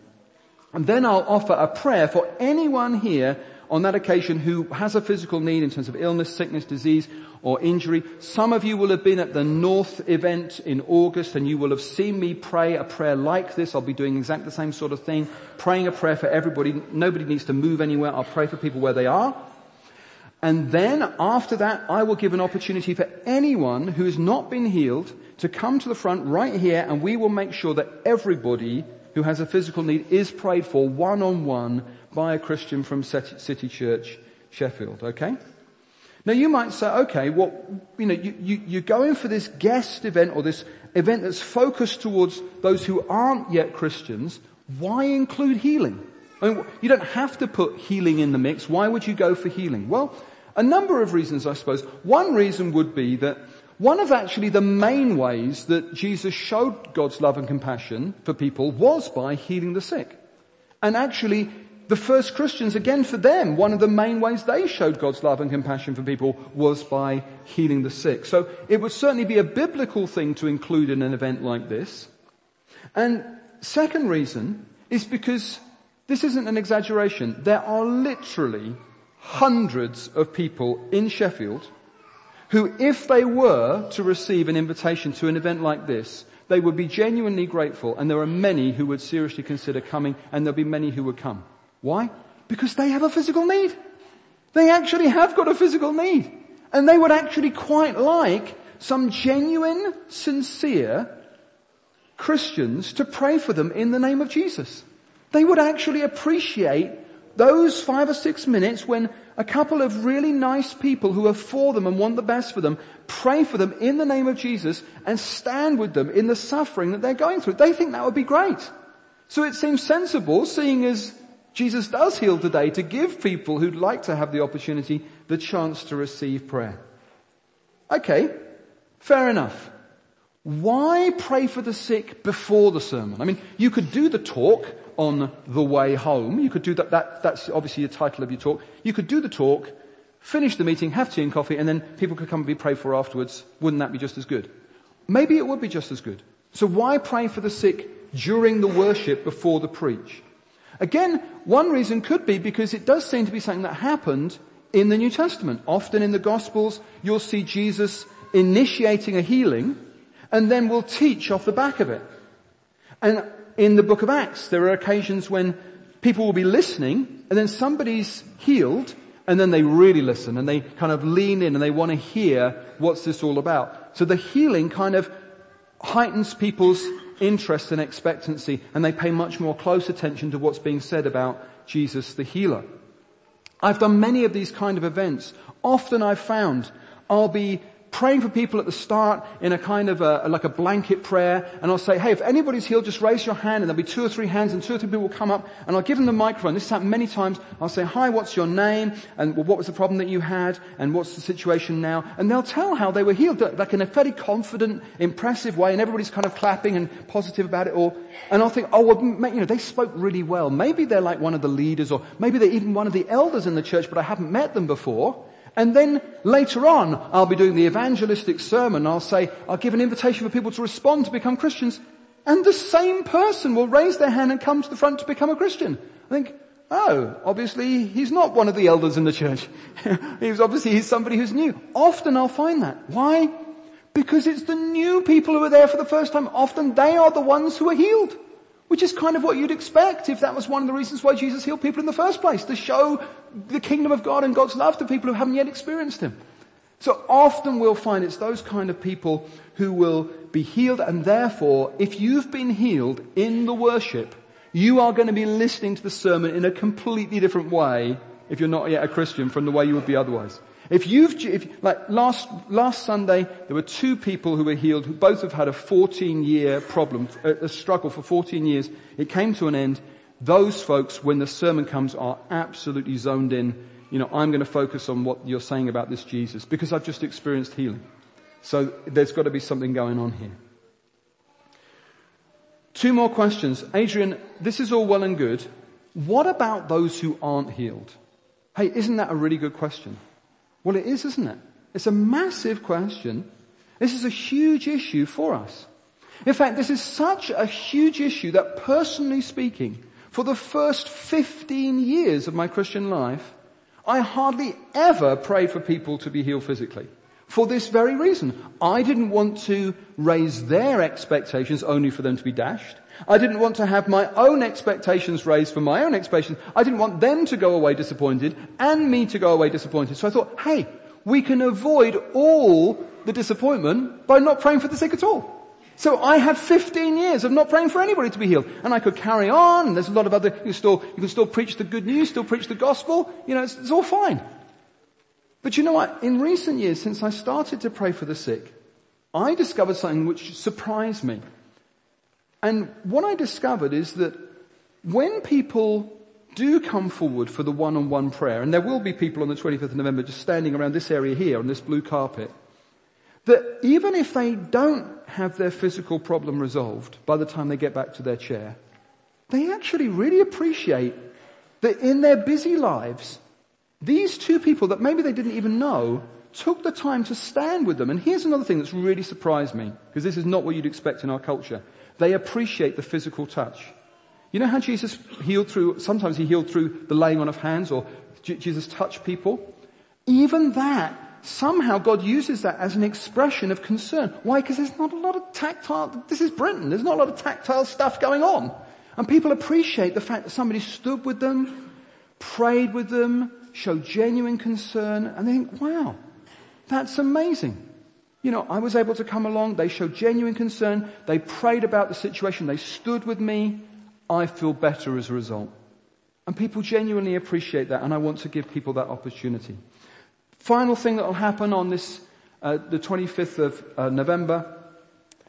Speaker 1: And then I'll offer a prayer for anyone here on that occasion who has a physical need in terms of illness, sickness, disease, or injury. Some of you will have been at the North event in August and you will have seen me pray a prayer like this. I'll be doing exactly the same sort of thing, praying a prayer for everybody. Nobody needs to move anywhere. I'll pray for people where they are. And then after that, I will give an opportunity for anyone who has not been healed to come to the front right here and we will make sure that everybody who has a physical need is prayed for one on one by a Christian from City Church, Sheffield. Okay? Now you might say, okay, well, you know, you, you, you're going for this guest event or this event that's focused towards those who aren't yet Christians. Why include healing? I mean, you don't have to put healing in the mix. Why would you go for healing? Well, a number of reasons, I suppose. One reason would be that one of actually the main ways that Jesus showed God's love and compassion for people was by healing the sick. And actually, the first Christians, again for them, one of the main ways they showed God's love and compassion for people was by healing the sick. So it would certainly be a biblical thing to include in an event like this. And second reason is because this isn't an exaggeration. There are literally hundreds of people in Sheffield who, if they were to receive an invitation to an event like this, they would be genuinely grateful and there are many who would seriously consider coming and there'll be many who would come. Why? Because they have a physical need. They actually have got a physical need. And they would actually quite like some genuine, sincere Christians to pray for them in the name of Jesus. They would actually appreciate those five or six minutes when a couple of really nice people who are for them and want the best for them pray for them in the name of Jesus and stand with them in the suffering that they're going through. They think that would be great. So it seems sensible, seeing as Jesus does heal today to give people who'd like to have the opportunity the chance to receive prayer. Okay, fair enough. Why pray for the sick before the sermon? I mean, you could do the talk on the way home. You could do that, that that's obviously the title of your talk. You could do the talk, finish the meeting, have tea and coffee, and then people could come and be prayed for afterwards. Wouldn't that be just as good? Maybe it would be just as good. So why pray for the sick during the worship before the preach? Again, one reason could be because it does seem to be something that happened in the New Testament. Often in the Gospels, you'll see Jesus initiating a healing and then will teach off the back of it. And in the book of Acts, there are occasions when People will be listening and then somebody's healed and then they really listen and they kind of lean in and they want to hear what's this all about. So the healing kind of heightens people's interest and expectancy and they pay much more close attention to what's being said about Jesus the healer. I've done many of these kind of events. Often I've found I'll be praying for people at the start in a kind of a, like a blanket prayer and I'll say, hey, if anybody's healed, just raise your hand and there'll be two or three hands and two or three people will come up and I'll give them the microphone. This has happened many times. I'll say, hi, what's your name? And well, what was the problem that you had? And what's the situation now? And they'll tell how they were healed, like in a fairly confident, impressive way and everybody's kind of clapping and positive about it all. And I'll think, oh, well, you know, they spoke really well. Maybe they're like one of the leaders or maybe they're even one of the elders in the church, but I haven't met them before. And then later on, I'll be doing the evangelistic sermon. I'll say, I'll give an invitation for people to respond to become Christians. And the same person will raise their hand and come to the front to become a Christian. I think, oh, obviously he's not one of the elders in the church. he's obviously he's somebody who's new. Often I'll find that. Why? Because it's the new people who are there for the first time. Often they are the ones who are healed. Which is kind of what you'd expect if that was one of the reasons why Jesus healed people in the first place, to show the kingdom of God and God's love to people who haven't yet experienced Him. So often we'll find it's those kind of people who will be healed and therefore, if you've been healed in the worship, you are going to be listening to the sermon in a completely different way if you're not yet a Christian from the way you would be otherwise. If you've, if, like last, last Sunday, there were two people who were healed who both have had a 14 year problem, a, a struggle for 14 years. It came to an end. Those folks, when the sermon comes, are absolutely zoned in. You know, I'm going to focus on what you're saying about this Jesus because I've just experienced healing. So there's got to be something going on here. Two more questions. Adrian, this is all well and good. What about those who aren't healed? Hey, isn't that a really good question? Well, it is, isn't it? It's a massive question. This is a huge issue for us. In fact, this is such a huge issue that personally speaking, for the first 15 years of my Christian life, I hardly ever prayed for people to be healed physically. For this very reason. I didn't want to raise their expectations only for them to be dashed. I didn't want to have my own expectations raised for my own expectations. I didn't want them to go away disappointed and me to go away disappointed. So I thought, hey, we can avoid all the disappointment by not praying for the sick at all. So I had 15 years of not praying for anybody to be healed. And I could carry on, there's a lot of other, you can still, you can still preach the good news, still preach the gospel, you know, it's, it's all fine. But you know what? In recent years, since I started to pray for the sick, I discovered something which surprised me. And what I discovered is that when people do come forward for the one-on-one prayer, and there will be people on the 25th of November just standing around this area here on this blue carpet, that even if they don't have their physical problem resolved by the time they get back to their chair, they actually really appreciate that in their busy lives, these two people that maybe they didn't even know took the time to stand with them. And here's another thing that's really surprised me, because this is not what you'd expect in our culture. They appreciate the physical touch. You know how Jesus healed through, sometimes he healed through the laying on of hands or Jesus touched people? Even that, somehow God uses that as an expression of concern. Why? Because there's not a lot of tactile, this is Britain, there's not a lot of tactile stuff going on. And people appreciate the fact that somebody stood with them, prayed with them, showed genuine concern, and they think, wow, that's amazing. You know, I was able to come along. They showed genuine concern. They prayed about the situation. They stood with me. I feel better as a result. And people genuinely appreciate that and I want to give people that opportunity. Final thing that will happen on this, uh, the 25th of uh, November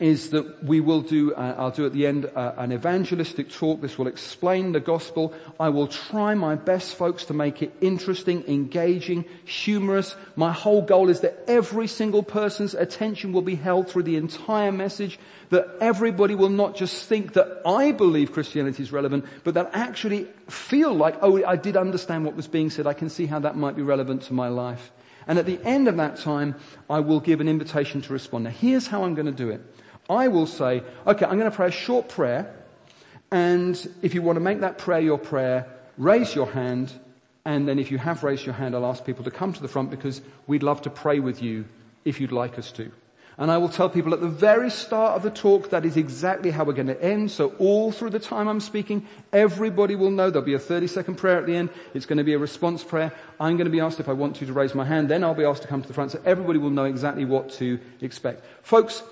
Speaker 1: is that we will do, uh, I'll do at the end uh, an evangelistic talk. This will explain the gospel. I will try my best, folks, to make it interesting, engaging, humorous. My whole goal is that every single person's attention will be held through the entire message, that everybody will not just think that I believe Christianity is relevant, but that actually feel like, oh, I did understand what was being said. I can see how that might be relevant to my life. And at the end of that time, I will give an invitation to respond. Now here's how I'm going to do it. I will say, okay, I'm going to pray a short prayer. And if you want to make that prayer your prayer, raise your hand. And then if you have raised your hand, I'll ask people to come to the front because we'd love to pray with you if you'd like us to. And I will tell people at the very start of the talk that is exactly how we're going to end. So all through the time I'm speaking, everybody will know there'll be a 30 second prayer at the end. It's going to be a response prayer. I'm going to be asked if I want you to raise my hand. Then I'll be asked to come to the front. So everybody will know exactly what to expect. Folks,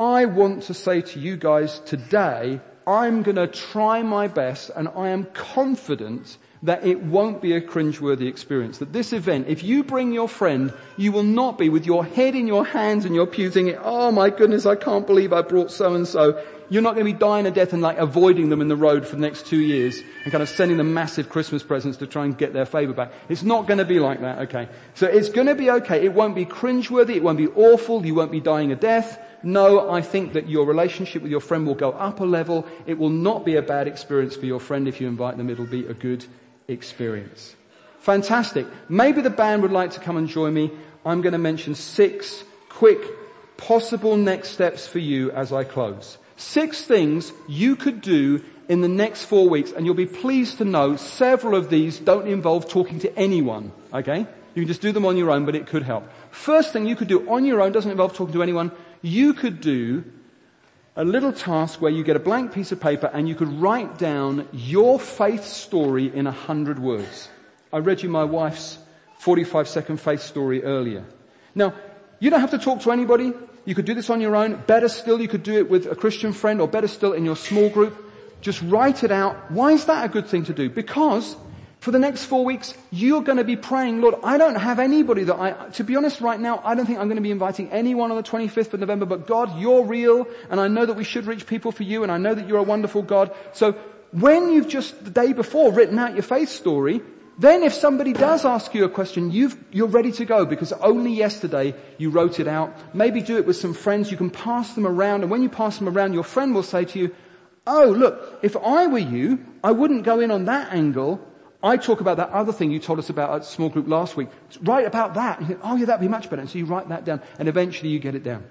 Speaker 1: I want to say to you guys today, I'm to try my best and I am confident that it won't be a cringeworthy experience. That this event, if you bring your friend, you will not be with your head in your hands and your pew thinking, oh my goodness, I can't believe I brought so and so. You're not going to be dying a death and like avoiding them in the road for the next two years and kind of sending them massive Christmas presents to try and get their favor back. It's not going to be like that, okay? So it's going to be okay. It won't be cringeworthy. It won't be awful. You won't be dying a death. No, I think that your relationship with your friend will go up a level. It will not be a bad experience for your friend if you invite them. It'll be a good experience. Fantastic. Maybe the band would like to come and join me. I'm going to mention six quick possible next steps for you as I close. Six things you could do in the next four weeks and you'll be pleased to know several of these don't involve talking to anyone. Okay? You can just do them on your own, but it could help. First thing you could do on your own doesn't involve talking to anyone. You could do a little task where you get a blank piece of paper and you could write down your faith story in a hundred words. I read you my wife's 45 second faith story earlier. Now, you don't have to talk to anybody. You could do this on your own. Better still, you could do it with a Christian friend or better still in your small group. Just write it out. Why is that a good thing to do? Because for the next four weeks, you're going to be praying, Lord, I don't have anybody that I, to be honest right now, I don't think I'm going to be inviting anyone on the 25th of November, but God, you're real, and I know that we should reach people for you, and I know that you're a wonderful God. So when you've just the day before written out your faith story, then if somebody does ask you a question, you are ready to go because only yesterday you wrote it out. Maybe do it with some friends. You can pass them around and when you pass them around, your friend will say to you, oh look, if I were you, I wouldn't go in on that angle. I talk about that other thing you told us about at small group last week. Write about that. You think, oh yeah, that'd be much better. And so you write that down and eventually you get it down.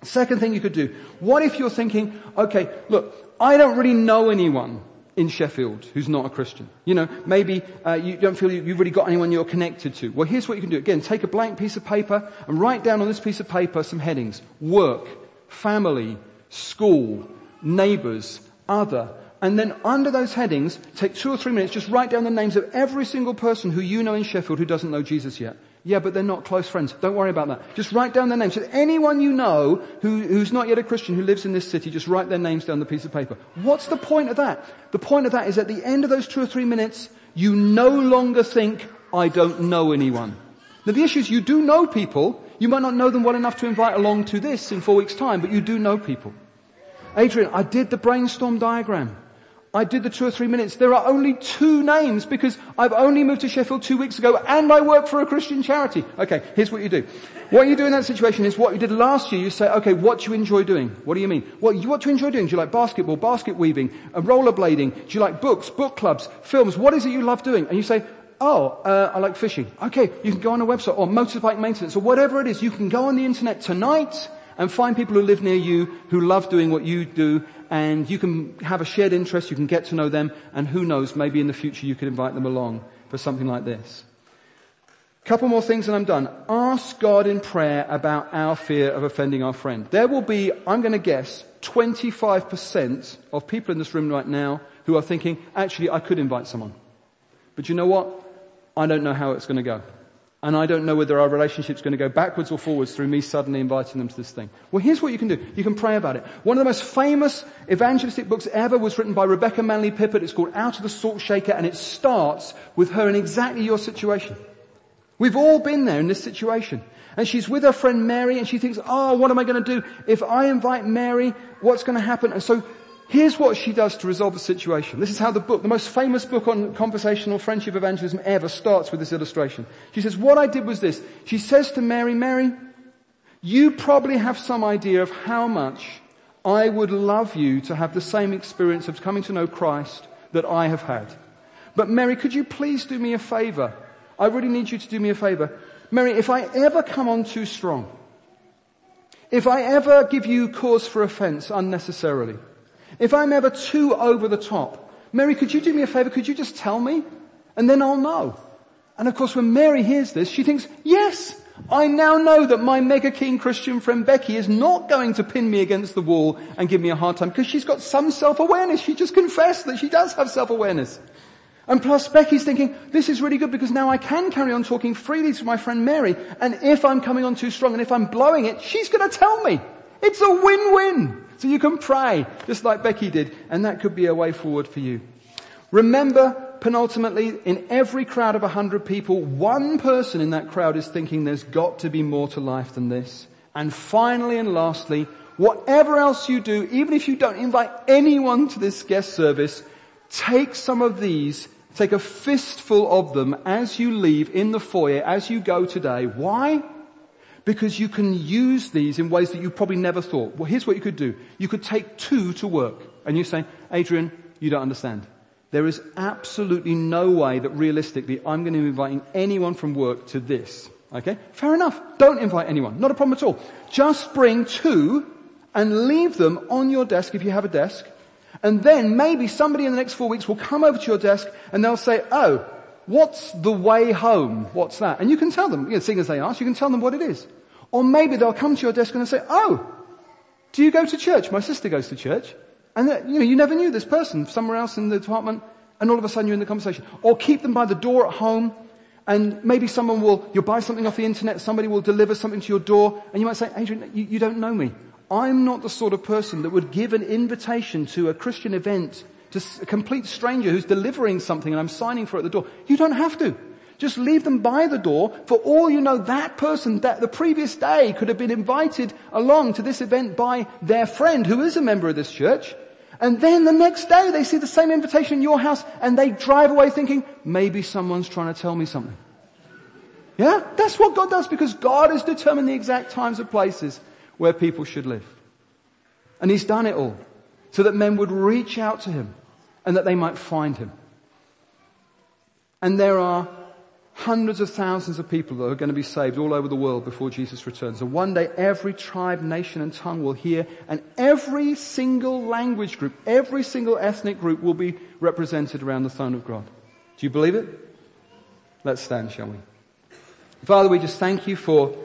Speaker 1: Second thing you could do. What if you're thinking, okay, look, I don't really know anyone in Sheffield who's not a Christian. You know, maybe uh, you don't feel you've really got anyone you're connected to. Well, here's what you can do. Again, take a blank piece of paper and write down on this piece of paper some headings. Work, family, school, neighbours, other, and then under those headings, take two or three minutes, just write down the names of every single person who you know in Sheffield who doesn't know Jesus yet. Yeah, but they're not close friends. Don't worry about that. Just write down their names. So anyone you know who, who's not yet a Christian who lives in this city, just write their names down on the piece of paper. What's the point of that? The point of that is at the end of those two or three minutes, you no longer think, I don't know anyone. Now the issue is you do know people. You might not know them well enough to invite along to this in four weeks time, but you do know people. Adrian, I did the brainstorm diagram. I did the two or three minutes. There are only two names because I've only moved to Sheffield two weeks ago and I work for a Christian charity. Okay, here's what you do. What you do in that situation is what you did last year. You say, okay, what do you enjoy doing? What do you mean? What, what do you enjoy doing? Do you like basketball, basket weaving, uh, rollerblading? Do you like books, book clubs, films? What is it you love doing? And you say, oh, uh, I like fishing. Okay, you can go on a website or motorbike maintenance or whatever it is. You can go on the internet tonight and find people who live near you who love doing what you do and you can have a shared interest, you can get to know them, and who knows, maybe in the future you could invite them along for something like this. Couple more things and I'm done. Ask God in prayer about our fear of offending our friend. There will be, I'm going to guess, 25% of people in this room right now who are thinking, actually I could invite someone. But you know what? I don't know how it's going to go and I don't know whether our relationship's going to go backwards or forwards through me suddenly inviting them to this thing. Well, here's what you can do. You can pray about it. One of the most famous evangelistic books ever was written by Rebecca Manley Pippert. It's called Out of the Salt Shaker and it starts with her in exactly your situation. We've all been there in this situation. And she's with her friend Mary and she thinks, oh, what am I going to do? If I invite Mary, what's going to happen? And so Here's what she does to resolve the situation. This is how the book, the most famous book on conversational friendship evangelism ever starts with this illustration. She says, what I did was this. She says to Mary, Mary, you probably have some idea of how much I would love you to have the same experience of coming to know Christ that I have had. But Mary, could you please do me a favor? I really need you to do me a favor. Mary, if I ever come on too strong, if I ever give you cause for offense unnecessarily, if I'm ever too over the top, Mary, could you do me a favor? Could you just tell me? And then I'll know. And of course, when Mary hears this, she thinks, yes, I now know that my mega keen Christian friend Becky is not going to pin me against the wall and give me a hard time because she's got some self-awareness. She just confessed that she does have self-awareness. And plus Becky's thinking, this is really good because now I can carry on talking freely to my friend Mary. And if I'm coming on too strong and if I'm blowing it, she's going to tell me. It's a win-win. So you can pray, just like Becky did, and that could be a way forward for you. Remember, penultimately, in every crowd of a hundred people, one person in that crowd is thinking there's got to be more to life than this. And finally and lastly, whatever else you do, even if you don't invite anyone to this guest service, take some of these, take a fistful of them as you leave in the foyer, as you go today. Why? Because you can use these in ways that you probably never thought. Well, here's what you could do. You could take two to work. And you say, Adrian, you don't understand. There is absolutely no way that realistically I'm going to be inviting anyone from work to this. Okay? Fair enough. Don't invite anyone. Not a problem at all. Just bring two and leave them on your desk if you have a desk. And then maybe somebody in the next four weeks will come over to your desk and they'll say, oh, What's the way home? What's that? And you can tell them, you know, seeing as they ask, you can tell them what it is. Or maybe they'll come to your desk and say, oh, do you go to church? My sister goes to church. And uh, you know, you never knew this person somewhere else in the department and all of a sudden you're in the conversation. Or keep them by the door at home and maybe someone will, you'll buy something off the internet, somebody will deliver something to your door and you might say, Adrian, you, you don't know me. I'm not the sort of person that would give an invitation to a Christian event to a complete stranger who's delivering something and I'm signing for it at the door. You don't have to. Just leave them by the door. For all you know, that person that the previous day could have been invited along to this event by their friend who is a member of this church. And then the next day they see the same invitation in your house and they drive away thinking, maybe someone's trying to tell me something. Yeah? That's what God does because God has determined the exact times and places where people should live. And He's done it all so that men would reach out to Him and that they might find him. And there are hundreds of thousands of people that are going to be saved all over the world before Jesus returns. And one day every tribe, nation and tongue will hear and every single language group, every single ethnic group will be represented around the throne of God. Do you believe it? Let's stand, shall we? Father, we just thank you for